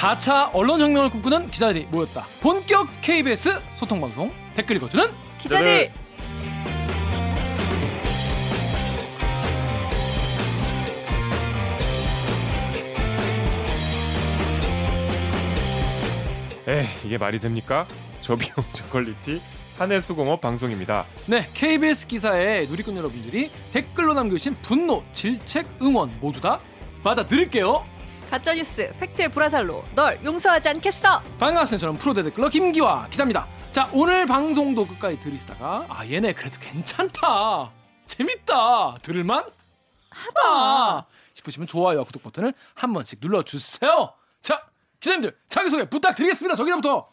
4차 언론혁명을 꿈꾸는 기자들이 모였다. 본격 KBS 소통방송 댓글 읽어주는 기자들. 에 이게 말이 됩니까? 저비용 저퀄리티 사내수공업 방송입니다. 네, KBS 기사에 누리꾼 여러분들이 댓글로 남겨주신 분노, 질책, 응원 모두 다 받아드릴게요. 가짜뉴스 팩트의 불화살로 널 용서하지 않겠어. 반갑습니다. 저는 프로대 댓글러 김기화 기자입니다. 자, 오늘 방송도 끝까지 들으시다가 아 얘네 그래도 괜찮다, 재밌다, 들을만 하다 싶으시면 좋아요와 구독 버튼을 한 번씩 눌러주세요. 자, 기자님들 자기소개 부탁드리겠습니다. 저기부터.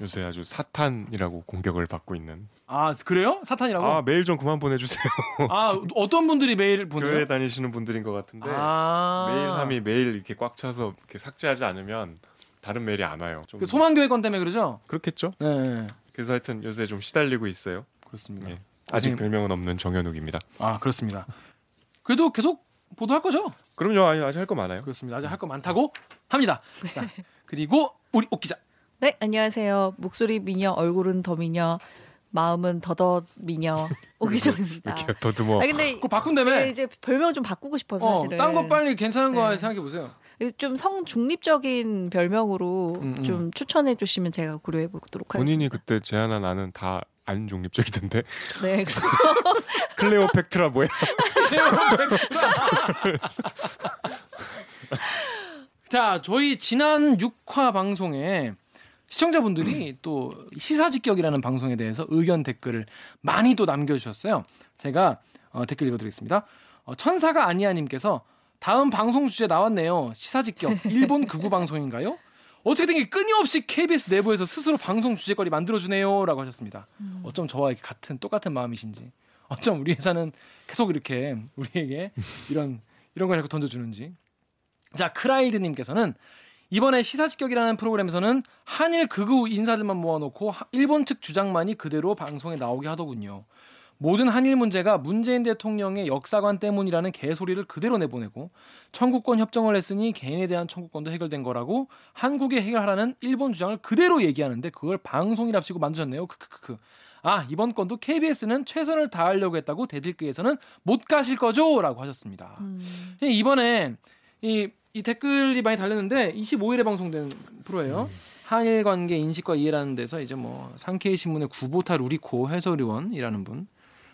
요새 아주 사탄이라고 공격을 받고 있는. 아 그래요? 사탄이라고? 아 메일 좀 그만 보내주세요. 아 어떤 분들이 메일 보내요? 교회 다니시는 분들인 것 같은데 아. 메일함이 메일 이렇게 꽉 차서 이렇게 삭제하지 않으면 다른 메일이 안 와요. 좀그 소망교회 건 때문에 그러죠? 그렇겠죠? 네, 그래서 하여튼 요새 좀 시달리고 있어요. 그렇습니다. 예. 아직 선생님. 별명은 없는 정현욱입니다. 아 그렇습니다. 그래도 계속 보도할 거죠? 그럼요, 아직, 아직 할거 많아요. 그렇습니다. 아직 할 거 많다고 합니다. 자 그리고 우리 옥 기자. 네 안녕하세요. 목소리 미녀, 얼굴은 더 미녀, 마음은 더더 미녀 오기정입니다. 이렇게 더듬어. 아 근데 그거 바꾼다며? 네, 이제 별명 좀 바꾸고 싶어서 어, 사실은. 딴 거 빨리 괜찮은 거 네. 생각해 보세요. 좀 성 중립적인 별명으로 음, 음. 좀 추천해 주시면 제가 고려해 보도록 하겠습니다. 본인이 그때 제안한 안은 다안 중립적이던데 네. 그래서 클레오팩트라 뭐야? 자 저희 지난 6화 방송에 시청자분들이 또 시사직격이라는 방송에 대해서 의견 댓글을 많이 또 남겨주셨어요. 제가 어, 댓글 읽어드리겠습니다. 어, 천사가 아니야님께서 다음 방송 주제 나왔네요. 시사직격 일본 극우 방송인가요? 어떻게 된 게 끊임없이 KBS 내부에서 스스로 방송 주제거리 만들어주네요라고 하셨습니다. 어쩜 저와 같은 똑같은 마음이신지, 어쩜 우리 회사는 계속 이렇게 우리에게 이런 이런 걸 자꾸 던져주는지. 자 크라일드님께서는 이번에 시사직격이라는 프로그램에서는 한일 극우 인사들만 모아놓고 하- 일본 측 주장만이 그대로 방송에 나오게 하더군요. 모든 한일 문제가 문재인 대통령의 역사관 때문이라는 개소리를 그대로 내보내고 청구권 협정을 했으니 개인에 대한 청구권도 해결된 거라고 한국에 해결하라는 일본 주장을 그대로 얘기하는데 그걸 방송이랍시고 만드셨네요. 크크크크. 아 이번 건도 KBS는 최선을 다하려고 했다고 대들기에서는 못 가실 거죠라고 하셨습니다. 음, 이번에 이, 이 댓글이 많이 달렸는데 25일에 방송된 프로예요. 한일 관계 인식과 이해라는 데서 이제 뭐 상케이 신문의 구보타 루리코 해설위원이라는 분,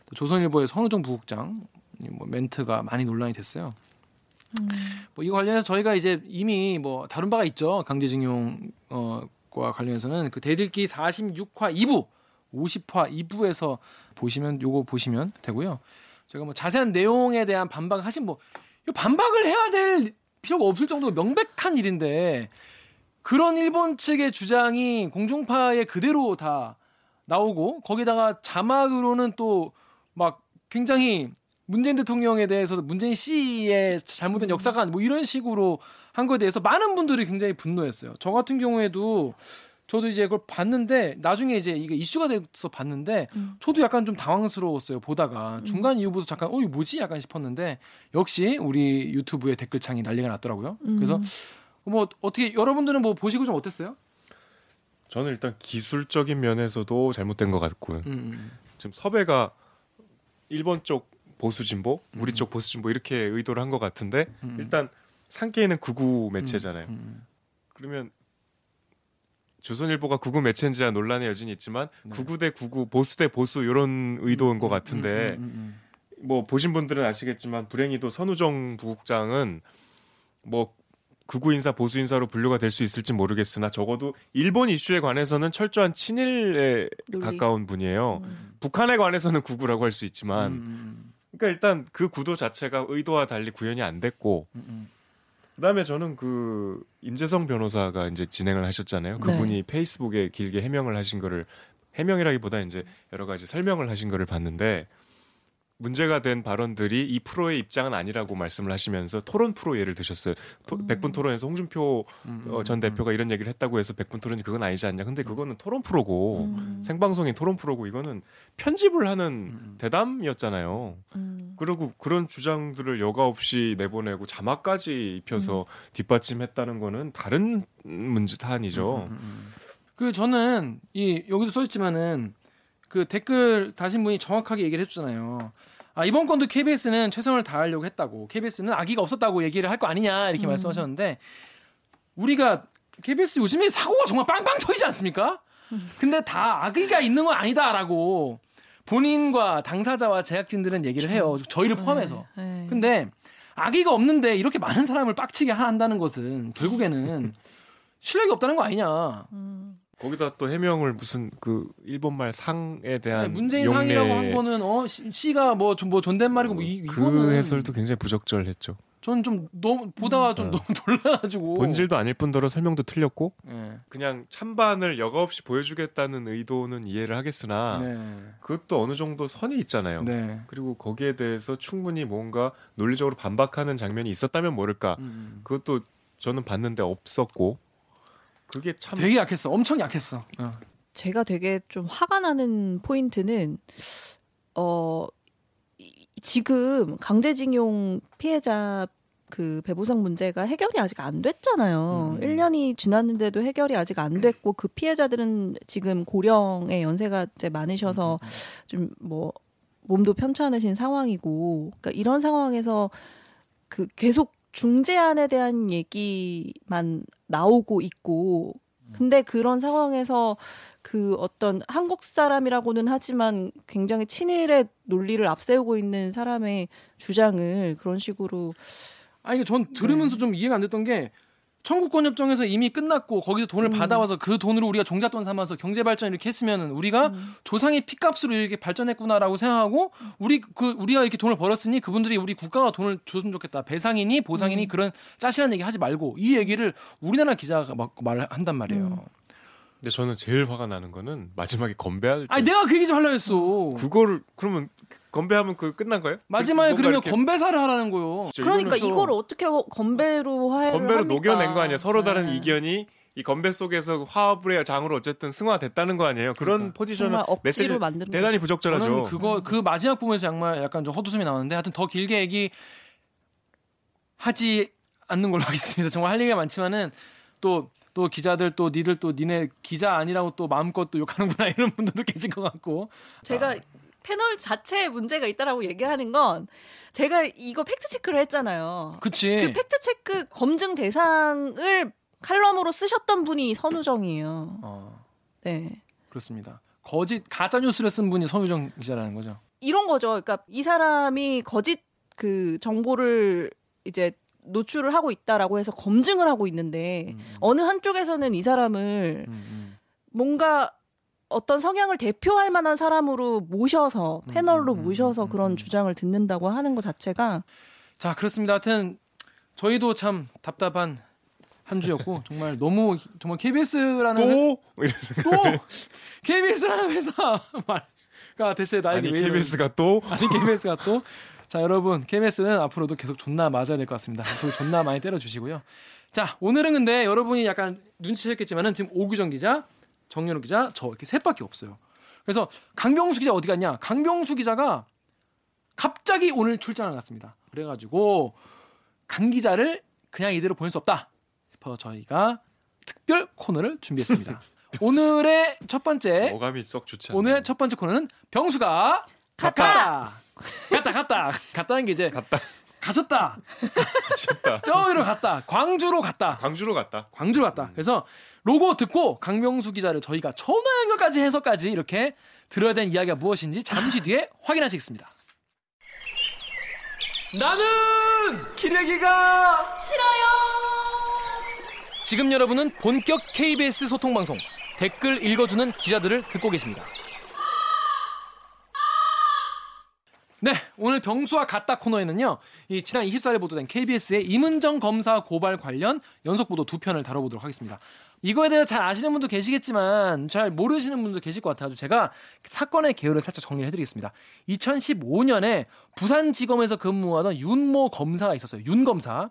또 조선일보의 선우정 부국장 이뭐 멘트가 많이 논란이 됐어요. 뭐 이거 관련해서 저희가 이제 이미 뭐 다룬 바가 있죠. 강제징용 어과 관련해서는 그 대들기 46화 2부, 50화 2부에서 보시면 요거 보시면 되고요. 제가 뭐 자세한 내용에 대한 반박을 하신 뭐 반박을 해야 될 필요가 없을 정도로 명백한 일인데 그런 일본 측의 주장이 공중파에 그대로 다 나오고 거기다가 자막으로는 또 막 굉장히 문재인 대통령에 대해서 문재인 씨의 잘못된 역사가 뭐 이런 식으로 한 거에 대해서 많은 분들이 굉장히 분노했어요. 저 같은 경우에도 저도 이제 그걸 봤는데 나중에 이제 이게 이슈가 돼서 봤는데 음. 저도 약간 좀 당황스러웠어요 보다가 중간 이후부터 잠깐 어 이거 뭐지 약간 싶었는데 역시 우리 유튜브에 댓글창이 난리가 났더라고요. 그래서 음. 뭐 어떻게 여러분들은 뭐 보시고 좀 어땠어요? 저는 일단 기술적인 면에서도 잘못된 것 같고 음, 음. 지금 섭외가 일본 쪽 보수 진보, 우리 쪽 보수 진보 이렇게 의도를 한 것 같은데 음. 일단 상계는 극우 매체잖아요. 음, 그러면 조선일보가 극우 매체인지야 논란의 여진이 있지만 네. 극우 대 극우, 보수 대 보수 이런 의도인 것 같은데 음, 음, 음, 뭐 보신 분들은 아시겠지만 불행히도 선우정 부국장은 뭐 극우 인사 보수 인사로 분류가 될 수 있을지 모르겠으나 적어도 일본 이슈에 관해서는 철저한 친일에 논리. 가까운 분이에요. 음. 북한에 관해서는 극우라고 할수 음, 있지만 음, 그러니까 일단 그 구도 자체가 의도와 달리 구현이 안 됐고 음, 음. 그다음에 저는 그 임재성 변호사가 이제 진행을 하셨잖아요. 네. 그분이 페이스북에 길게 해명을 하신 거를 해명이라기보다 이제 여러 가지 설명을 하신 거를 봤는데 문제가 된 발언들이 이 프로의 입장은 아니라고 말씀을 하시면서 토론 프로 예를 드셨어요. 토, 음. 백분 토론에서 홍준표 음, 어, 전 대표가 이런 얘기를 했다고 해서 백분 토론이 그건 아니지 않냐. 근데 그거는 토론 프로고 음. 생방송인 토론 프로고 이거는 편집을 하는 음. 대담이었잖아요. 음. 그리고 그런 주장들을 여과 없이 내보내고 자막까지 입혀서 뒷받침했다는 거는 다른 문제 사안이죠. 음, 음. 그 저는 이 여기도 써 있지만은 그 댓글 다신 분이 정확하게 얘기를 해주잖아요. 아 이번 건도 KBS는 최선을 다하려고 했다고 KBS는 악의가 없었다고 얘기를 할 거 아니냐 이렇게 음. 말씀하셨는데 우리가 KBS 요즘에 사고가 정말 빵빵 터지지 않습니까? 근데 다 악의가 있는 건 아니다라고 본인과 당사자와 제작진들은 얘기를 해요. 저희를 포함해서. 네. 근데 악의가 없는데 이렇게 많은 사람을 빡치게 한다는 것은 결국에는 실력이 없다는 거 아니냐. 음. 거기다 또 해명을 무슨 그 일본말 상에 대한 아니, 문재인 용례 상이라고 한 거는 어 시- 씨가 뭐, 좀뭐 존댓말이고 뭐 이, 그 이거는 해설도 굉장히 부적절했죠. 저는 좀 너무 보다가 좀 음. 너무 놀라가지고 본질도 아닐 뿐더러 설명도 틀렸고 예. 그냥 찬반을 여과 없이 보여주겠다는 의도는 이해를 하겠으나 네. 그것도 어느 정도 선이 있잖아요. 네. 그리고 거기에 대해서 충분히 뭔가 논리적으로 반박하는 장면이 있었다면 모를까. 음. 그것도 저는 봤는데 없었고 그게 참 되게 약했어. 엄청 약했어. 어. 제가 되게 좀 화가 나는 포인트는 어 이- 지금 강제징용 피해자 그 배보상 문제가 해결이 아직 안 됐잖아요. 음. 1년이 지났는데도 해결이 아직 안 됐고 그 피해자들은 지금 고령의 연세가 이제 많으셔서 음. 좀뭐 몸도 편찮으신 상황이고 그러니까 이런 상황에서 그 계속 중재안에 대한 얘기만 나오고 있고 근데 그런 상황에서 그 어떤 한국 사람이라고는 하지만 굉장히 친일의 논리를 앞세우고 있는 사람의 주장을 그런 식으로 아니 이게 전 들으면서 네. 좀 이해가 안 됐던 게 청구권 협정에서 이미 끝났고 거기서 돈을 음. 받아와서 그 돈으로 우리가 종잣돈 삼아서 경제 발전 이렇게 했으면은 우리가 음. 조상의 피값으로 이렇게 발전했구나라고 생각하고 우리 그 우리가 이렇게 돈을 벌었으니 그분들이 우리 국가가 돈을 줬으면 좋겠다 배상이니 보상이니 음. 그런 짜실한 얘기 하지 말고 이 얘기를 우리나라 기자가 막 말을 한단 말이에요. 음. 근데 저는 제일 화가 나는 거는 마지막에 건배할 때 아니 내가 그 얘기 좀 하려 했어. 그거를 그러면 건배하면 그 끝난 거예요? 마지막에 그 이렇게 건배사를 하라는 거예요. 진짜 그러니까 이걸 어떻게 건배로 화해를 건배로 합니까? 녹여낸 거 아니에요? 서로 다른 네. 이견이 이 건배 속에서 화합의 장으로 어쨌든 승화됐다는 거 아니에요? 그런 그러니까. 포지션을 정말 억지로 메시지 만드는 대단히 거죠. 부적절하죠. 저는 그거 그 마지막 부분에서 정말 약간 좀 헛웃음이 나오는데 하여튼 더 길게 얘기 하지 않는 걸로 하겠습니다. 정말 할 얘기가 많지만은 또 또 기자들 또 니들 또 니네 기자 아니라고 또 마음껏 또 욕하는구나 이런 분들도 계신 것 같고 제가 패널 자체에 문제가 있다라고 얘기하는 건 제가 이거 팩트 체크를 했잖아요. 그치 그 팩트 체크 검증 대상을 칼럼으로 쓰셨던 분이 선우정이에요. 어, 네. 그렇습니다. 거짓 가짜 뉴스를 쓴 분이 선우정 기자라는 거죠. 이런 거죠. 그러니까 이 사람이 거짓 그 정보를 이제 노출을 하고 있다라고 해서 검증을 하고 있는데 음, 어느 한쪽에서는 이 사람을 음, 음. 뭔가 어떤 성향을 대표할 만한 사람으로 모셔서 음, 패널로 음, 음, 모셔서 음, 그런 음. 주장을 듣는다고 하는 것 자체가 자 그렇습니다. 하여튼 저희도 참 답답한 한 주였고 정말 너무 정말 KBS라는 또? 이래서 또? KBS라는 회사 말가 대체 나에게 아니 KBS가 또? 아니 KBS가 또 자 여러분 KBS는 앞으로도 계속 존나 맞아야 될 것 같습니다. 앞으로 존나 많이 때려주시고요. 자 오늘은 근데 여러분이 약간 눈치채셨겠지만은 지금 오규정 기자, 정연호 기자 저 이렇게 셋밖에 없어요. 그래서 강병수 기자 어디 갔냐? 강병수 기자가 갑자기 오늘 출장을 갔습니다. 그래가지고 강 기자를 그냥 이대로 보낼 수 없다 싶어 저희가 특별 코너를 준비했습니다. 오늘의 첫 번째. 오늘의 첫 번째 코너는 병수가 갔다. 갔다 갔다 갔다는 게 이제 갔다 가셨다. 싶다. 저기로 갔다. 광주로 갔다. 광주로 갔다. 광주로 갔다. 그래서 로고 듣고 강명수 기자를 저희가 전화 연결까지 해서까지 이렇게 들어야 되는 이야기가 무엇인지 잠시 뒤에 확인하시겠습니다. 나는 기레기가 싫어요. 지금 여러분은 본격 KBS 소통 방송 댓글 읽어주는 기자들을 듣고 계십니다. 네, 오늘 병수와 같다 코너에는요, 이 지난 24일 보도된 KBS의 임은정 검사 고발 관련 연속 보도 두 편을 다뤄보도록 하겠습니다. 이거에 대해서 잘 아시는 분도 계시겠지만 잘 모르시는 분도 계실 것 같아서 제가 사건의 개요를 살짝 정리를 해드리겠습니다. 2015년에 부산지검에서 근무하던 윤모 검사가 있었어요. 윤 검사.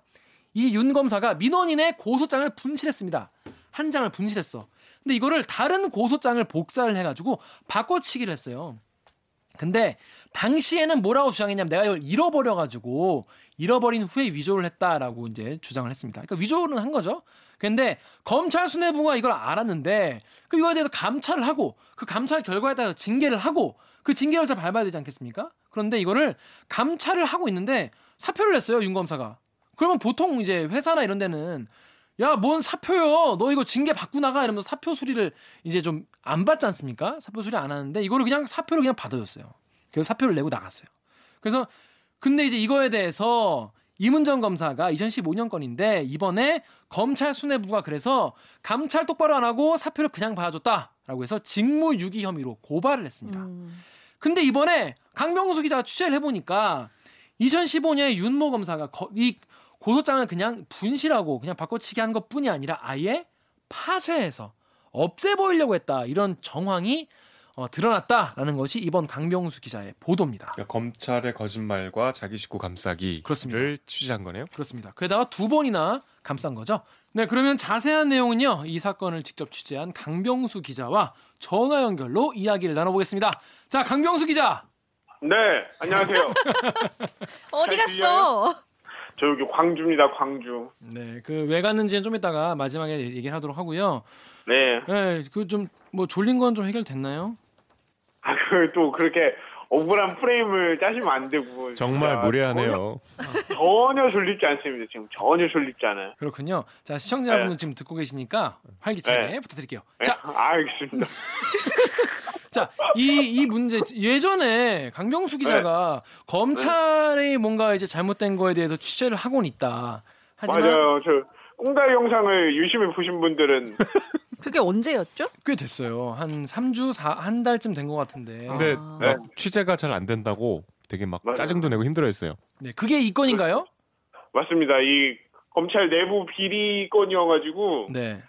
이 윤 검사가 민원인의 고소장을 분실했습니다. 한 장을 분실했어. 근데 이거를 다른 고소장을 복사를 해가지고 바꿔치기를 했어요. 근데 당시에는 뭐라고 주장했냐면 내가 이걸 잃어버려 가지고 잃어버린 후에 위조를 했다라고 이제 주장을 했습니다. 그러니까 위조는 한 거죠. 근데 검찰 수뇌부가 이걸 알았는데 그 이거에 대해서 감찰을 하고 그 감찰 결과에 따라서 징계를 하고 그 징계를 잘 밟아야 되지 않겠습니까? 그런데 이거를 감찰을 하고 있는데 사표를 냈어요 윤 검사가. 그러면 보통 이제 회사나 이런 데는 야, 뭔 사표요? 너 이거 징계 받고 나가 이러면서 사표 수리를 이제 좀 안 받지 않습니까? 사표 수리 안 하는데 이거를 그냥 사표를 그냥 받아줬어요. 그래서 사표를 내고 나갔어요. 그래서 근데 이제 이거에 대해서 이문정 검사가 2015년 건인데 이번에 검찰 수뇌부가 그래서 감찰 똑바로 안 하고 사표를 그냥 받아줬다라고 해서 직무유기 혐의로 고발을 했습니다. 음. 근데 이번에 강병수 기자가 취재를 해보니까 2015년에 윤모 검사가 거- 이 고소장을 그냥 분실하고 그냥 바꿔치기 한 것뿐이 아니라 아예 파쇄해서 없애버리려고 했다 이런 정황이 어, 드러났다라는 것이 이번 강병수 기자의 보도입니다. 그러니까 검찰의 거짓말과 자기 식구 감싸기를 그렇습니다. 취재한 거네요. 그렇습니다. 게다가 두 번이나 감싼 거죠. 네, 그러면 자세한 내용은요. 이 사건을 직접 취재한 강병수 기자와 전화 연결로 이야기를 나눠보겠습니다. 자, 강병수 기자. 네, 안녕하세요. 어디 잘 갔어? 저 여기 광주입니다, 광주. 네, 그 왜 갔는지는 좀 이따가 마지막에 얘기를 하도록 하고요. 네. 네, 그 좀 뭐 졸린 건 좀 해결됐나요? 아, 그또 그렇게 억울한 프레임을 짜시면 안 되고. 정말 무례하네요. 전혀, 전혀 졸립지 않습니다, 지금. 전혀 졸립지 않아요. 그렇군요. 자, 시청자분들 네. 지금 듣고 계시니까 활기차게 네. 부탁드릴게요. 네? 자, 아, 알겠습니다. 자, 이, 이 문제, 예전에 강병수 기자가 검찰이 뭔가 이제 잘못된 거에 대해서 취재를 하고는 있다. 하지만 맞아요. 저 꽁다리 영상을 유심히 보신 분들은 그게 언제였죠? 꽤 됐어요. 한 3주, 4, 한 달쯤 된 것 같은데. 근데 아. 막 취재가 잘 안 된다고 되게 막 맞아요. 짜증도 내고 힘들어했어요. 네, 그게 이 건인가요? 맞습니다. 이 검찰 내부 비리 건이어가지고 네.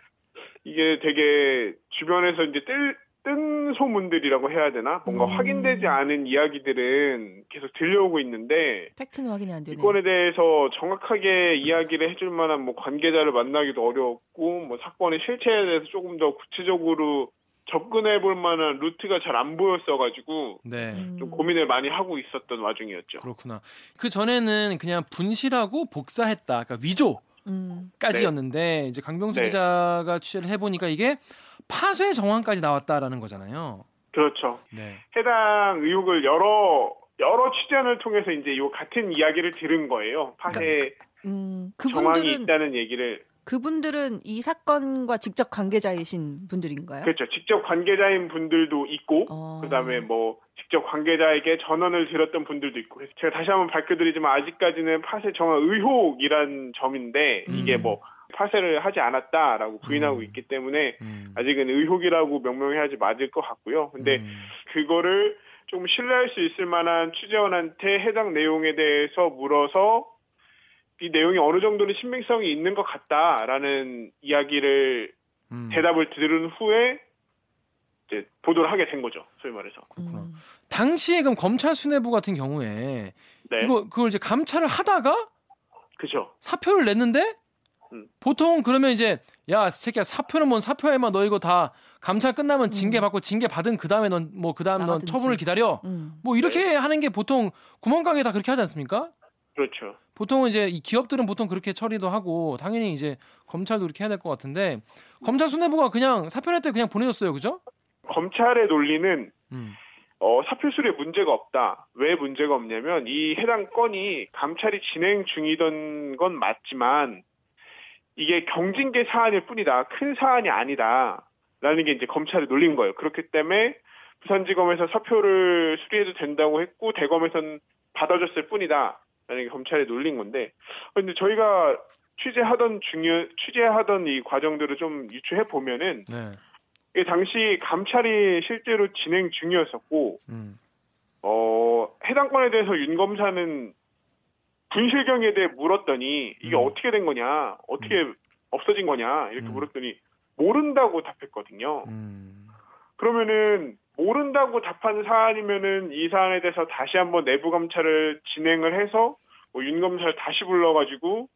이게 되게 주변에서 이제 뜰, 뜬 소문들이라고 해야 되나? 뭔가 음. 확인되지 않은 이야기들은 계속 들려오고 있는데 팩트는 확인이 안 되네. 이 건에 대해서 정확하게 이야기를 해줄 만한 뭐 관계자를 만나기도 어렵고 뭐 사건의 실체에 대해서 조금 더 구체적으로 접근해 볼 만한 루트가 잘 안 보였어가지고 네. 음. 좀 고민을 많이 하고 있었던 와중이었죠. 그렇구나. 그 전에는 그냥 분실하고 복사했다. 그러니까 위조 까지였는데 음. 이제 강병수 네. 기자가 취재를 해보니까 이게 파쇄 정황까지 나왔다라는 거잖아요. 그렇죠. 네. 해당 의혹을 여러 여러 취재원을 통해서 이제 요 같은 이야기를 들은 거예요. 파쇄 음, 정황이 그분들은 있다는 얘기를 그분들은 이 사건과 직접 관계자이신 분들인가요? 그렇죠. 직접 관계자인 분들도 있고 어. 그 다음에 뭐 직접 관계자에게 전원을 들었던 분들도 있고 그래서 제가 다시 한번 밝혀드리지만 아직까지는 파쇄 정황 의혹이란 점인데 이게 음. 뭐 파쇄를 하지 않았다라고 부인하고 음. 있기 때문에 음. 아직은 의혹이라고 명명해야지 맞을 것 같고요. 근데 음. 그거를 좀 신뢰할 수 있을 만한 취재원한테 해당 내용에 대해서 물어서 이 내용이 어느 정도는 신빙성이 있는 것 같다라는 이야기를 음. 대답을 들은 후에 이제 보도를 하게 된 거죠. 소위 말해서. 그렇구나. 음. 당시에 그럼 검찰 수뇌부 같은 경우에 네. 이거 그걸 이제 감찰을 하다가 그죠. 사표를 냈는데 음. 보통 그러면 이제 야 새끼야 사표는 뭔 사표야 임마 너 이거 다 감찰 끝나면 징계 받고 징계 받은 그 다음에 넌 뭐 그 다음 넌 나가든지. 처분을 기다려 음. 뭐 이렇게 하는 게 보통 구멍가게 다 그렇게 하지 않습니까? 그렇죠. 보통은 이제 이 기업들은 보통 그렇게 처리도 하고 당연히 이제 검찰도 그렇게 해야 될 것 같은데 검찰 수뇌부가 그냥 사표 낼때 그냥 보내줬어요, 그죠? 검찰의 논리는 음. 어, 사표 수리에 문제가 없다. 왜 문제가 없냐면 이 해당 건이 감찰이 진행 중이던 건 맞지만 이게 경징계 사안일 뿐이다. 큰 사안이 아니다. 라는 게 이제 검찰의 논리인 거예요. 그렇기 때문에 부산지검에서 사표를 수리해도 된다고 했고 대검에서는 받아줬을 뿐이다. 라는 게 검찰의 논리인 건데 근데 저희가 취재하던 중요 취재하던 이 과정들을 좀 유추해 보면은 네. 이게 당시 감찰이 실제로 진행 중이었었고 음. 어뭐 해당 건에 대해서 윤 검사는 분실경에 대해 물었더니 이게 음. 어떻게 된 거냐, 어떻게 없어진 거냐 이렇게 음. 물었더니 모른다고 답했거든요. 음. 그러면은 모른다고 답한 사안이면은 이 사안에 대해서 다시 한번 내부 감찰을 진행을 해서 뭐 윤 검사를 다시 불러가지고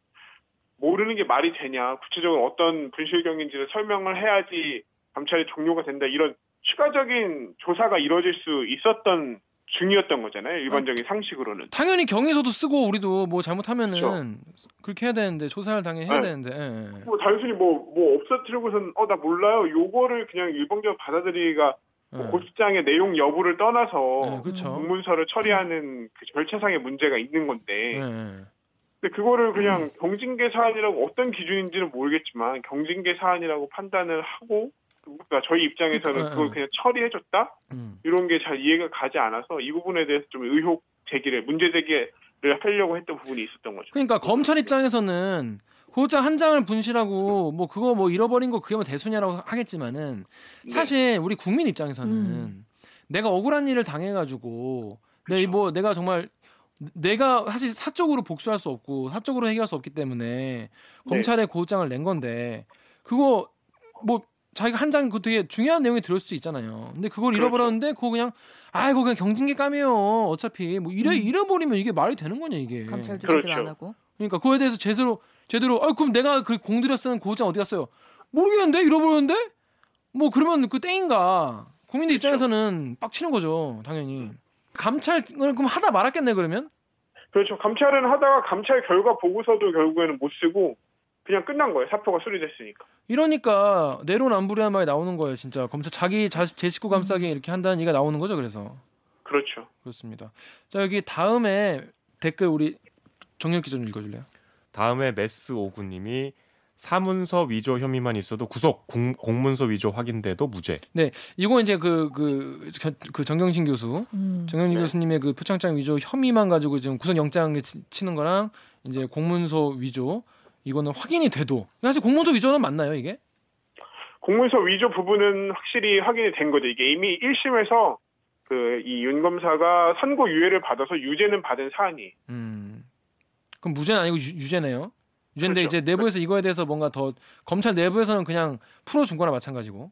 모르는 게 말이 되냐 구체적으로 어떤 분실경인지를 설명을 해야지 감찰이 종료가 된다 이런 추가적인 조사가 이루어질 수 있었던 중이었던 거잖아요 일반적인 상식으로는 당연히 경위서도 쓰고 우리도 뭐 잘못하면은 그렇죠. 그렇게 해야 되는데 조사를 당연히 해야 네. 되는데. 예, 예. 뭐 단순히 뭐뭐 없어뜨리고선 어 나 몰라요 요거를 그냥 일방적으로 받아들이기가 뭐 예. 고소장의 내용 여부를 떠나서 네, 그렇죠. 공문서를 처리하는 그 절차상의 문제가 있는 건데 예, 예. 근데 그거를 그냥 경징계 사안이라고 어떤 기준인지는 모르겠지만 경징계 사안이라고 판단을 하고 그러니까 저희 입장에서는 그러니까, 그걸 예. 그냥 처리해줬다 음. 이런 게 잘 이해가 가지 않아서 이 부분에 대해서 좀 의혹 제기를 문제 제기를 하려고 했던 부분이 있었던 거죠. 그러니까 검찰 입장에서는 고소장 한 장을 분실하고 뭐 그거 뭐 잃어버린 거 그게 뭐 대수냐라고 하겠지만은 네. 사실 우리 국민 입장에서는 음. 내가 억울한 일을 당해가지고 내 뭐 내가 정말 내가 사실 사적으로 복수할 수 없고 사적으로 해결할 수 없기 때문에 검찰에 고소장을 낸 건데 그거 뭐 자기가 한 장 그 되게 중요한 내용이 들을 수 있잖아요. 근데 그걸 그렇죠. 잃어버렸는데 그거 그냥 아이고 그냥 경징계 까매요. 어차피 뭐 이래 음. 잃어버리면 이게 말이 되는 거냐 이게. 감찰도 그렇죠. 제대로 안 하고. 그러니까 그거에 대해서 제대로 제대로 아 그럼 내가 그 공들여 쓴 고소장 어디 갔어요? 모르겠는데 잃어버렸는데 뭐 그러면 그 땡인가? 국민들 그렇죠. 입장에서는 빡치는 거죠 당연히. 감찰을 그럼 하다 말았겠네 그러면? 그렇죠. 감찰은 하다가 감찰 결과 보고서도 결국에는 못 쓰고 그냥 끝난 거예요. 사표가 수리됐으니까. 이러니까 내로남불이란 말이 나오는 거예요 진짜 검찰 자기 자, 제 식구 감싸기 이렇게 한다는 얘기가 나오는 거죠 그래서 그렇죠. 그렇습니다. 자 여기 다음에 댓글 우리 정혁 기자 좀 읽어줄래요? 다음에 메스 오구님이 사문서 위조 혐의만 있어도 구속, 공, 공문서 위조 확인돼도 무죄. 이거 이제 그그 그 정경신 교수 음. 정현희 네. 교수님의 그 표창장 위조 혐의만 가지고 지금 구속 영장 치- 치는 거랑 이제 공문서 위조 이거는 확인이 돼도 사실 공문서 위조는 맞나요 이게? 공문서 위조 부분은 확실히 확인이 된 거죠. 이게 이미 1심에서 그 이 윤 검사가 선고 유예를 받아서 유죄는 받은 사안이. 음 그럼 무죄는 아니고 유, 죄네요 유죄인데 그렇죠. 이제 내부에서 이거에 대해서 뭔가 더 검찰 내부에서는 그냥 풀어준 거나 마찬가지고.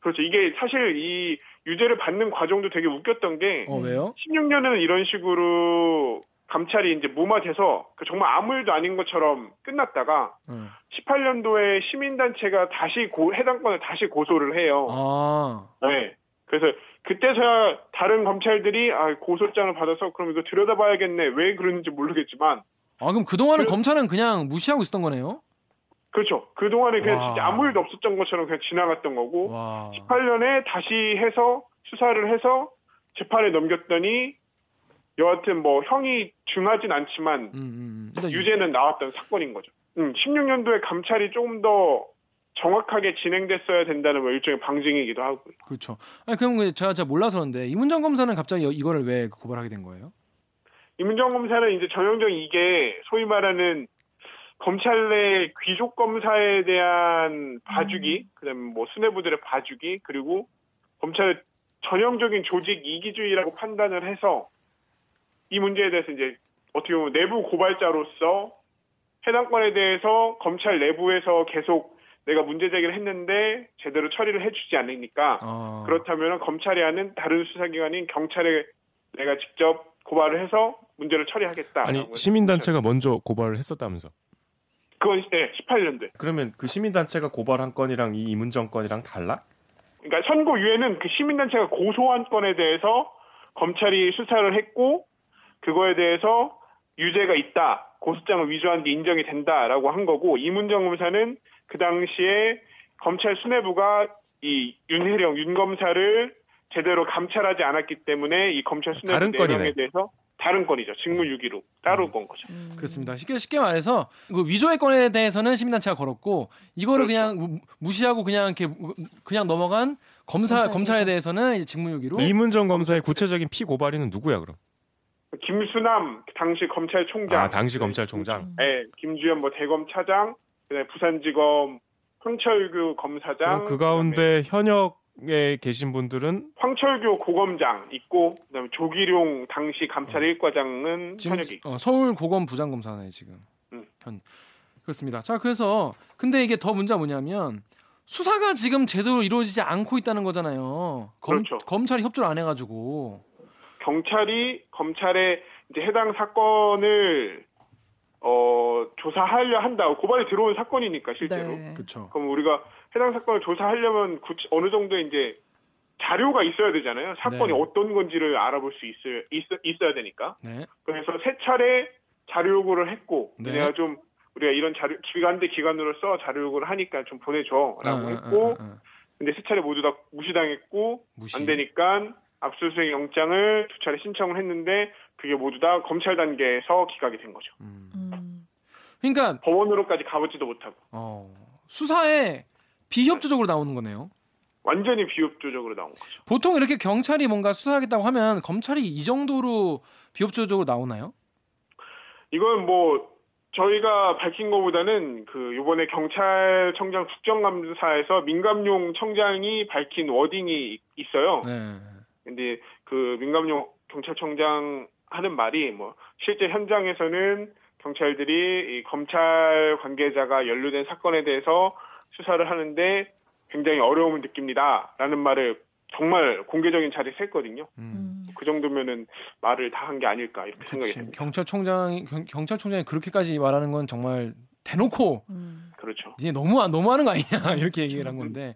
그렇죠. 이게 사실 이 유죄를 받는 과정도 되게 웃겼던 게 어 왜요? 16년에는 이런 식으로 감찰이 이제 무마돼서 그 정말 아무 일도 아닌 것처럼 끝났다가 응. 18년도에 시민단체가 다시 고, 해당 건을 다시 고소를 해요. 아 네. 그래서 그때서야 다른 검찰들이 아, 고소장을 받아서 그럼 이거 들여다봐야겠네. 왜 그러는지 모르겠지만 아 그럼 그 동안은 그- 검찰은 그냥 무시하고 있었던 거네요? 그렇죠. 그동안에 그냥 와. 진짜 아무 일도 없었던 것처럼 그냥 지나갔던 거고 와. 18년에 다시 해서 수사를 해서 재판에 넘겼더니 여하튼 뭐 형이 중하진 않지만 음, 음, 음. 일단 유- 유죄는 나왔던 사건인 거죠. 음, 16년도에 감찰이 조금 더 정확하게 진행됐어야 된다는 뭐 일종의 방증이기도 하고요. 그렇죠. 아니 그럼 그 제가 잘 몰라서 그런데 이문정 검사는 갑자기 이- 이거를 왜 고발하게 된 거예요? 임은정 검사는 이제 전형적인 이게 소위 말하는 검찰 내 귀족 검사에 대한 봐주기, 그다음에 뭐 수뇌부들의 봐주기, 그리고 검찰의 전형적인 조직 이기주의라고 판단을 해서 이 문제에 대해서 이제 어떻게 보면 내부 고발자로서 해당 건에 대해서 검찰 내부에서 계속 내가 문제 제기를 했는데 제대로 처리를 해주지 않으니까 아. 그렇다면 검찰이 하는 다른 수사기관인 경찰에 내가 직접 고발을 해서 문제를 처리하겠다. 아니 시민단체가 먼저 고발을 했었다면서. 그건 네, 18년도에. 그러면 그 시민단체가 고발한 건이랑 이 이문정 건이랑 달라? 그러니까 선고 유예는 그 시민단체가 고소한 건에 대해서 검찰이 수사를 했고 그거에 대해서 유죄가 있다. 고소장을 위조한 게 인정이 된다라고 한 거고 이문정 검사는 그 당시에 검찰 수뇌부가 이 윤혜령 윤 검사를 제대로 감찰하지 않았기 때문에 이 검찰 수뇌부 다른 내용에. 대해서 다른 건이죠. 직무유기로 따로 건 거죠. 음. 그렇습니다. 쉽게 쉽게 말해서 그 위조의 건에 대해서는 시민단체가 걸었고 이거를 그냥 그렇죠. 무시하고 그냥 이렇게 그냥 넘어간 검사 검사에 검찰에 대해서. 대해서는 이제 직무유기로 이문정 검사의 구체적인 피고발인은 누구야 그럼? 김수남 당시 검찰총장, 아 당시 검찰총장. 네, 김주현 뭐 대검 차장, 그다음에 부산지검 황철규 검사장, 그 가운데 현역 현장에 계신 분들은 황철교 고검장 있고 그다음에 조기룡 당시 감찰 1과장은 지금 현역이 있고. 어, 서울 고검 부장검사네 지금. 음. 현 그렇습니다. 자 그래서 근데 이게 더 문제가 뭐냐면 수사가 지금 제대로 이루어지지 않고 있다는 거잖아요. 검, 그렇죠. 검찰이 협조를 안 해가지고. 경찰이 검찰에 이제 해당 사건을 어 조사하려 한다 고발이 들어온 사건이니까 실제로 네. 그렇죠. 그럼 우리가 해당 사건을 조사하려면 구체- 어느 정도의 이제 자료가 있어야 되잖아요 사건이 네. 어떤 건지를 알아볼 수 있어야 있어, 있어야 되니까 네. 그래서 세 차례 자료 요구를 했고 네. 내가 좀 우리가 이런 자료 기간 대 기간으로서 자료 요구를 하니까 좀 보내줘라고 어, 어, 했고 어, 어, 어. 근데 세 차례 모두 다 무시당했고 무시. 안 되니까 압수수색 영장을 두 차례 신청을 했는데 그게 모두 다 검찰 단계에서 기각이 된 거죠. 음. 음. 그러니까 법원으로까지 가보지도 못하고 어, 수사에 비협조적으로 나오는 거네요. 완전히 비협조적으로 나온 거죠. 보통 이렇게 경찰이 뭔가 수사하겠다고 하면 검찰이 이 정도로 비협조적으로 나오나요? 이건 뭐 저희가 밝힌 것보다는 그 이번에 경찰청장 국정감사에서 민감용 청장이 밝힌 워딩이 있어요. 네. 근데 그 민감용 경찰청장 하는 말이 뭐 실제 현장에서는 경찰들이 이 검찰 관계자가 연루된 사건에 대해서 수사를 하는데 굉장히 어려움을 느낍니다라는 말을 정말 공개적인 자리에서 했거든요. 음. 음. 그 정도면은 말을 다 한 게 아닐까 이렇게 생각이 그치. 됩니다. 경찰청장이 경, 경찰청장이 그렇게까지 말하는 건 정말 대놓고 음. 그렇죠. 이제 너무 너무 하는 거 아니냐 이렇게 얘기를 한 건데.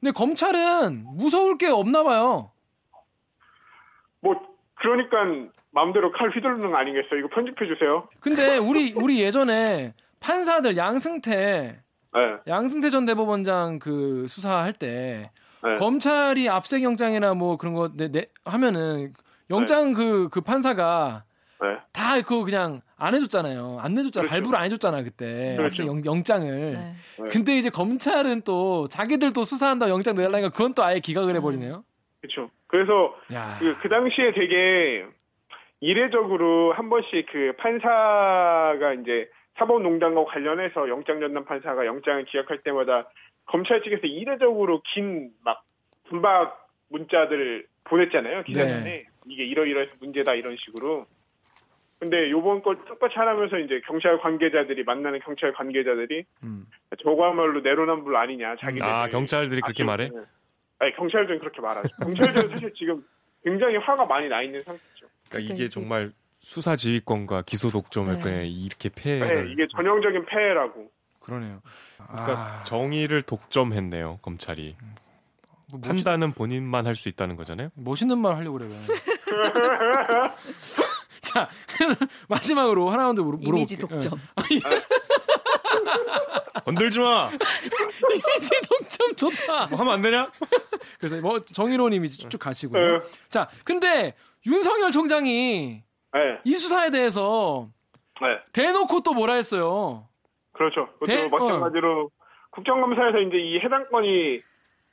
근데 검찰은 무서울 게 없나 봐요. 뭐 그러니까 마음대로 칼 휘두르는 거 아니겠어요? 이거 편집해 주세요. 근데 우리 우리 예전에 판사들 양승태 네, 양승태 전 대법원장 그 수사할 때 네. 검찰이 압색 영장이나 뭐 그런 거 내, 내, 하면은 영장 그그 판사가 네. 다 그거 그냥 안 해줬잖아요. 안 내줬잖아. 그렇죠. 발부를 안 해줬잖아 그때 그렇죠. 영, 영장을. 네. 네. 근데 이제 검찰은 또 자기들 또 수사한다 영장 내달라니까 그건 또 아예 기각을 해버리네요. 그렇죠. 그래서 야, 그, 그 당시에 되게 이례적으로 한 번씩 그 판사가 이제 사법농단과 관련해서 영장 전담 판사가 영장을 기각할 때마다 검찰 측에서 이례적으로 긴 막 분박 문자들을 보냈잖아요 기자단에 네. 이게 이러이러해서 문제다 이런 식으로. 근데 요번 걸 똑같이 하라면서 이제 경찰 관계자들이 만나는 경찰 관계자들이 음. 저거야말로 내로남불 아니냐 자기들 아 경찰들이 그렇게 말해? 아니 경찰들은 그렇게 말하죠. 경찰들은 사실 지금 굉장히 화가 많이 나 있는 상태죠. 그러니까 이게 이게- 정말 수사 지휘권과 기소 독점을 네. 그냥 이렇게 네, 폐해를 이게 전형적인 폐해라고. 그러네요. 그러니까 아, 정의를 독점했네요 검찰이 뭐 멋있, 판단은 본인만 할 수 있다는 거잖아요. 멋있는 말 하려고 그래요. 자 마지막으로 하나 더 물어, 물어볼게요. 이미지 독점. 건들지 마. 이미지 독점 좋다. 뭐 하면 안 되냐? 그래서 뭐 정의로운 이미지 쭉쭉 가시고요. 네. 자, 근데 윤석열 총장이 네, 이 수사에 대해서 네, 대놓고 또 뭐라 했어요. 그렇죠. 그것도 대- 마찬가지로 국정감사에서 이제 이 해당 건이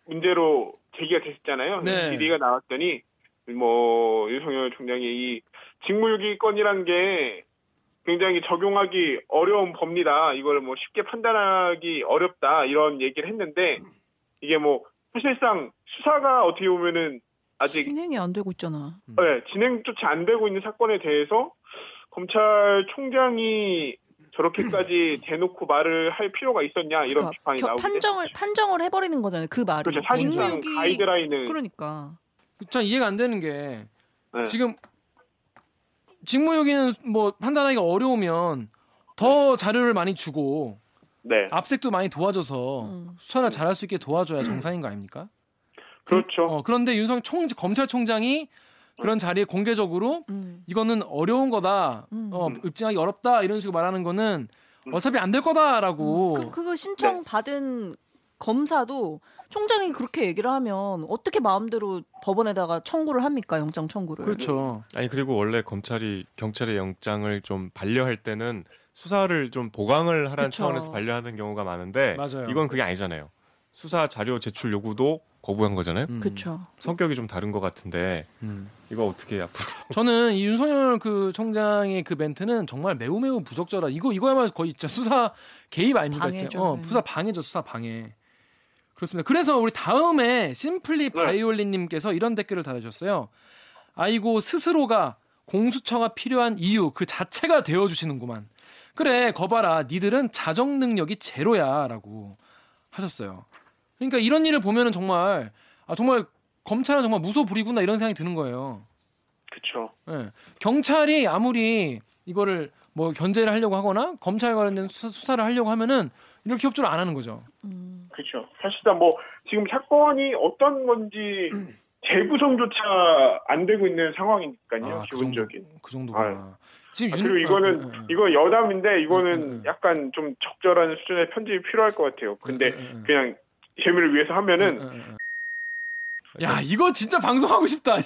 문제로 제기가 됐었잖아요. 네. 질의가 나왔더니 뭐 윤석열 총장이 이 직무유기 건이란 게 굉장히 적용하기 어려운 법리다. 이걸 뭐 쉽게 판단하기 어렵다. 이런 얘기를 했는데 이게 뭐 사실상 수사가 어떻게 보면은 아직 진행이 안 되고 있잖아. 네, 진행조차 안 되고 있는 사건에 대해서 검찰총장이 저렇게까지 대놓고 말을 할 필요가 있었냐 이런 그러니까 비판이 겨- 나오고 판정을 판정을 해버리는 거잖아요. 그 말이. 그렇죠 직무유기 가이드라인을 그러니까. 자, 이해가 안 되는 게 네. 지금 직무유기는 뭐 판단하기가 어려우면 더 자료를 많이 주고 네 압색도 많이 도와줘서 음. 수사를 잘할 수 있게 도와줘야 정상인 거 아닙니까? 그렇죠 어, 그런데 윤석 총 검찰총장이 그런 자리에 공개적으로 음. 이거는 어려운 거다. 음. 어, 입증하기 어렵다. 이런 식으로 말하는 거는 어차피 안 될 거다라고. 그 그거 신청 받은 검사도 총장이 그렇게 얘기를 하면 어떻게 마음대로 법원에다가 청구를 합니까 영장 청구를? 그렇죠. 아니 그리고 원래 검찰이 경찰의 영장을 좀 반려할 때는 수사를 좀 보강을 하라는 그쵸. 차원에서 반려하는 경우가 많은데 맞아요. 이건 그게 아니잖아요. 수사 자료 제출 요구도 거부한 거잖아요. 음. 그렇죠. 성격이 좀 다른 것 같은데 음. 이거 어떻게 앞으로 저는 이 윤석열 그 총장의 그 멘트는 정말 매우 매우 부적절하. 이거 이거야말로 거의 진짜 수사 개입 아닙니까? 진짜. 방해죠. 어, 네. 수사 방해죠. 수사 방해. 그렇습니다. 그래서 우리 다음에 심플리 네. 바이올린님께서 이런 댓글을 달아주셨어요. 아이고 스스로가 공수처가 필요한 이유 그 자체가 되어주시는구만. 그래 거봐라 니들은 자정 능력이 제로야라고 하셨어요. 그러니까 이런 일을 보면은 정말 아 정말 검찰은 정말 무소 부리구나 이런 생각이 드는 거예요. 그렇죠. 예. 경찰이 아무리 이거를 뭐 견제를 하려고 하거나 검찰 관련된 수사, 수사를 하려고 하면은 이렇게 협조를 안 하는 거죠. 음. 그렇죠. 사실상 뭐 지금 사건이 어떤 건지 재구성조차 안 되고 있는 상황이니까요. 그 정도, 기본적인. 그 정도구나. 아유. 지금 아, 윤- 그리고 이거는 어, 어, 어. 이거 여담인데 이거는 음, 음, 음. 약간 좀 적절한 수준의 편집이 필요할 것 같아요. 근데 음, 음, 음. 그냥 재미를 위해서 하면은. 야 이거 진짜 방송하고 싶다.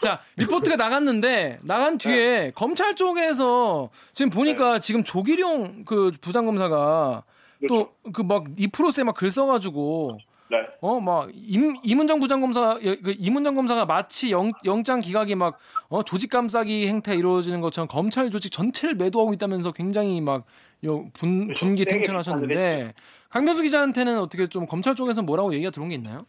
씨. 자 리포트가 나갔는데 나간 뒤에 검찰 쪽에서 지금 보니까 지금 조기룡 그 부장검사가 또그 막 이프로스에 막글 써가지고 네. 어막 이문정 부장검사 그 이문정 검사가 마치 영, 영장 기각이 막 어, 조직 감싸기 행태 이루어지는 것처럼 검찰 조직 전체를 매도하고 있다면서 굉장히 막 요, 분, 그렇죠. 분기 탱천하셨는데 강병수 기자한테는 어떻게 좀 검찰 쪽에서 뭐라고 얘기가 들어온 게 있나요?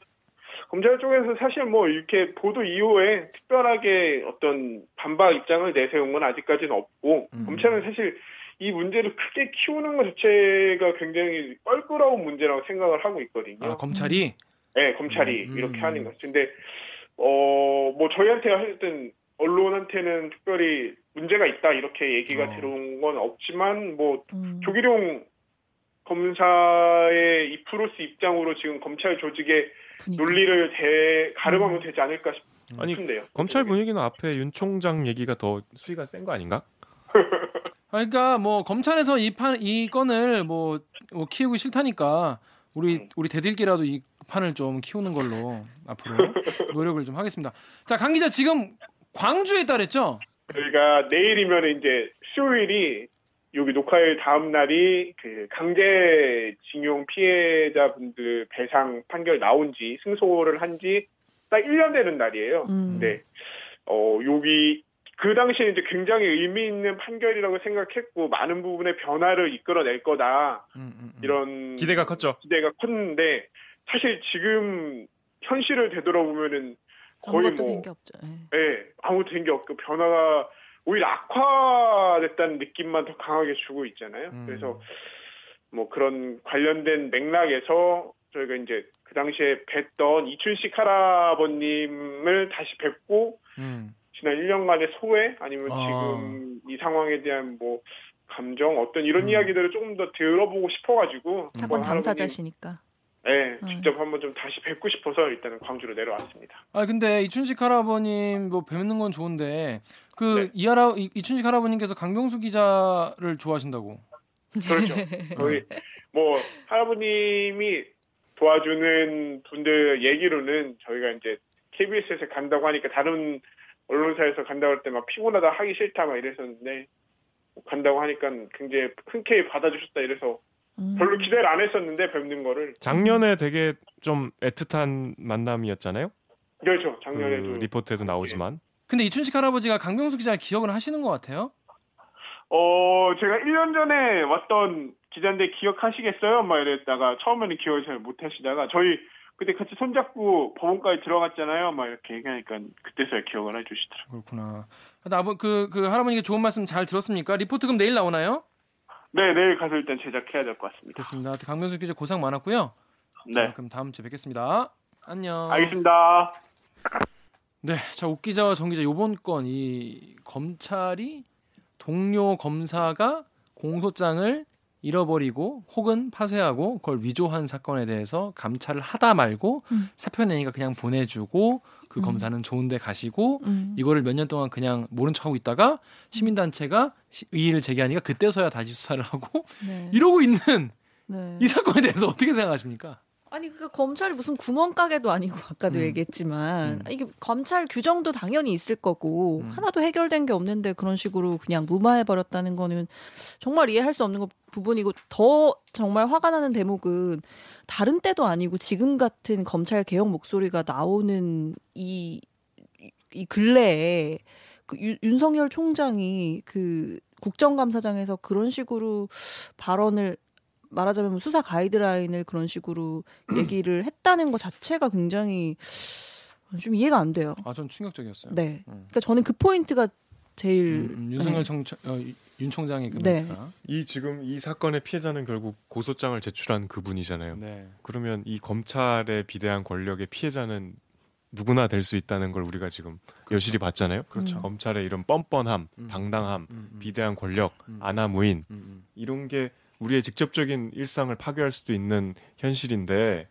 검찰 쪽에서 사실 뭐 이렇게 보도 이후에 특별하게 어떤 반박 입장을 내세운 건 아직까지는 없고 음. 검찰은 사실 이 문제를 크게 키우는 것 자체가 굉장히 껄끄러운 문제라고 생각을 하고 있거든요. 아, 검찰이 네, 검찰이 음, 음. 이렇게 하는 것. 근데 어 뭐 저희한테 하여튼 언론한테는 특별히 문제가 있다 이렇게 얘기가 어. 들어온 건 없지만 뭐 음. 조기룡 검사의 이 프로스 입장으로 지금 검찰 조직의 분위기. 논리를 대 가름하면 되지 않을까 아니 싶은데요. 검찰 분위기는 앞에 윤 총장 얘기가 더 수위가 센 거 아닌가? 아, 그러니까 뭐 검찰에서 이 판 이 건을 뭐, 뭐 키우기 싫다니까 우리 음. 우리 대들기라도 이 판을 좀 키우는 걸로 앞으로 노력을 좀 하겠습니다. 자, 강 기자 지금 광주에 있다랬죠? 저희가 내일이면 이제 수요일이 여기 녹화일 다음 날이 그 강제징용 피해자분들 배상 판결 나온 지 승소를 한 지 딱 1년 되는 날이에요. 음. 네. 어, 여기 그 당시에 이제 굉장히 의미 있는 판결이라고 생각했고 많은 부분의 변화를 이끌어낼 거다. 음, 음, 음. 이런 기대가 컸죠. 기대가 컸는데 사실 지금 현실을 되돌아보면은 거의 아무것도 뭐된게 없죠. 예. 예, 아무것도 된게 없고 변화가 오히려 악화됐다는 느낌만 더 강하게 주고 있잖아요. 음. 그래서 뭐 그런 관련된 맥락에서 저희가 이제 그 당시에 뵀던 이춘식 할아버님을 다시 뵙고 음. 지난 1년간의 소회 아니면 아. 지금 이 상황에 대한 뭐 감정 어떤 이런 음. 이야기들을 조금 더 들어보고 싶어가지고 사건 당사자시니까. 네, 음. 직접 한번 좀 다시 뵙고 싶어서 일단은 광주로 내려왔습니다. 아 근데 이춘식 할아버님 뭐 뵙는 건 좋은데 그 네. 이하라 이- 이춘식 할아버님께서 강병수 기자를 좋아하신다고. 그렇죠. 저희 뭐 할아버님이 도와주는 분들 얘기로는 저희가 이제 KBS에서 간다고 하니까 다른 언론사에서 간다고 할 때 막 피곤하다 하기 싫다 막 이랬었는데 뭐 간다고 하니까 굉장히 흔쾌히 받아주셨다 이래서 음. 별로 기대를 안 했었는데 뵙는 거를 작년에 되게 좀 애틋한 만남이었잖아요. 그렇죠 그 작년에도 리포트에도 나오지만 근데 이춘식 할아버지가 강병수 기자를 기억을 하시는 것 같아요. 어 제가 1년 전에 왔던 기자인데 기억하시겠어요? 막 이랬다가 처음에는 기억을 잘 못 하시다가 저희 그때 같이 손잡고 법원까지 들어갔잖아요. 막 이렇게 얘기하니까 그때서야 기억을 해주시더라고요. 그렇구나. 나그 그, 그 할아버님께 좋은 말씀 잘 들었습니까? 리포트 그럼 내일 나오나요? 네, 내일 가서 일단 제작해야 될 것 같습니다. 그렇습니다. 강병수 기자 고생 많았고요. 네, 자, 그럼 다음 주에 뵙겠습니다. 안녕. 알겠습니다. 네, 자, 옥 기자와 정 기자 요번 건 이 검찰이 동료 검사가 공소장을 잃어버리고 혹은 파쇄하고 그걸 위조한 사건에 대해서 감찰을 하다 말고 음. 사표 내니까 그냥 보내주고 그 음. 검사는 좋은데 가시고 음. 이거를 몇 년 동안 그냥 모른 척하고 있다가 시민단체가 시- 의의를 제기하니까 그때서야 다시 수사를 하고 네. 이러고 있는 네. 이 사건에 대해서 어떻게 생각하십니까? 아니 그 검찰이 무슨 구멍가게도 아니고 아까도 음. 얘기했지만 음. 이게 검찰 규정도 당연히 있을 거고 음. 하나도 해결된 게 없는데 그런 식으로 그냥 무마해 버렸다는 거는 정말 이해할 수 없는 거- 부분이고 더 정말 화가 나는 대목은 다른 때도 아니고 지금 같은 검찰 개혁 목소리가 나오는 이, 이 근래에 그 윤- 윤석열 총장이 그 국정감사장에서 그런 식으로 발언을 말하자면 수사 가이드라인을 그런 식으로 얘기를 했다는 것 자체가 굉장히 좀 이해가 안 돼요. 아, 전 충격적이었어요. 네. 음. 그러니까 저는 그 포인트가 제일 음, 음, 윤석열 네. 청, 어, 윤 총장의 그 네. 멘트가. 이 지금 이 사건의 피해자는 결국 고소장을 제출한 그분이잖아요. 네. 그러면 이 검찰에 비대한 권력의 피해자는 누구나 될 수 있다는 걸 우리가 지금 여실히 봤잖아요. 그렇죠. 음. 검찰의 이런 뻔뻔함, 음. 당당함, 음, 음, 비대한 권력, 음. 아나무인 음, 음. 이런 게 우리의 직접적인 일상을 파괴할 수도 있는 현실인데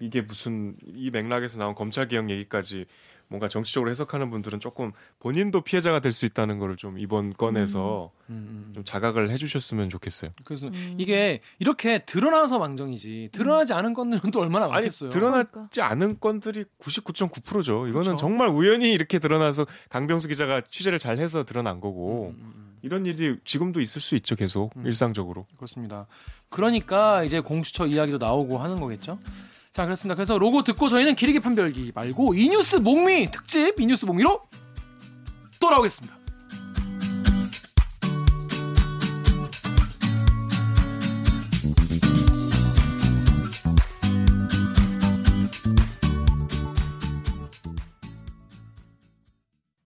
이게 무슨 이 맥락에서 나온 검찰 개혁 얘기까지 뭔가 정치적으로 해석하는 분들은 조금 본인도 피해자가 될 수 있다는 거를 좀 이번 건에서 음, 음, 음. 좀 자각을 해주셨으면 좋겠어요. 그래서 음. 이게 이렇게 드러나서 망정이지 드러나지 않은 건들은 또 얼마나 아니 많겠어요. 드러나지 그러니까. 않은 건들이 99.9%죠. 이거는 그렇죠. 정말 우연히 이렇게 드러나서 강병수 기자가 취재를 잘 해서 드러난 거고 음, 음, 음. 이런 일이 지금도 있을 수 있죠. 계속 음. 일상적으로. 그렇습니다. 그러니까 이제 공수처 이야기도 나오고 하는 거겠죠. 자, 그렇습니다. 그래서 로고 듣고 저희는 기리기 판별기 말고 이 뉴스 목미 특집 이 뉴스 목미로 돌아오겠습니다.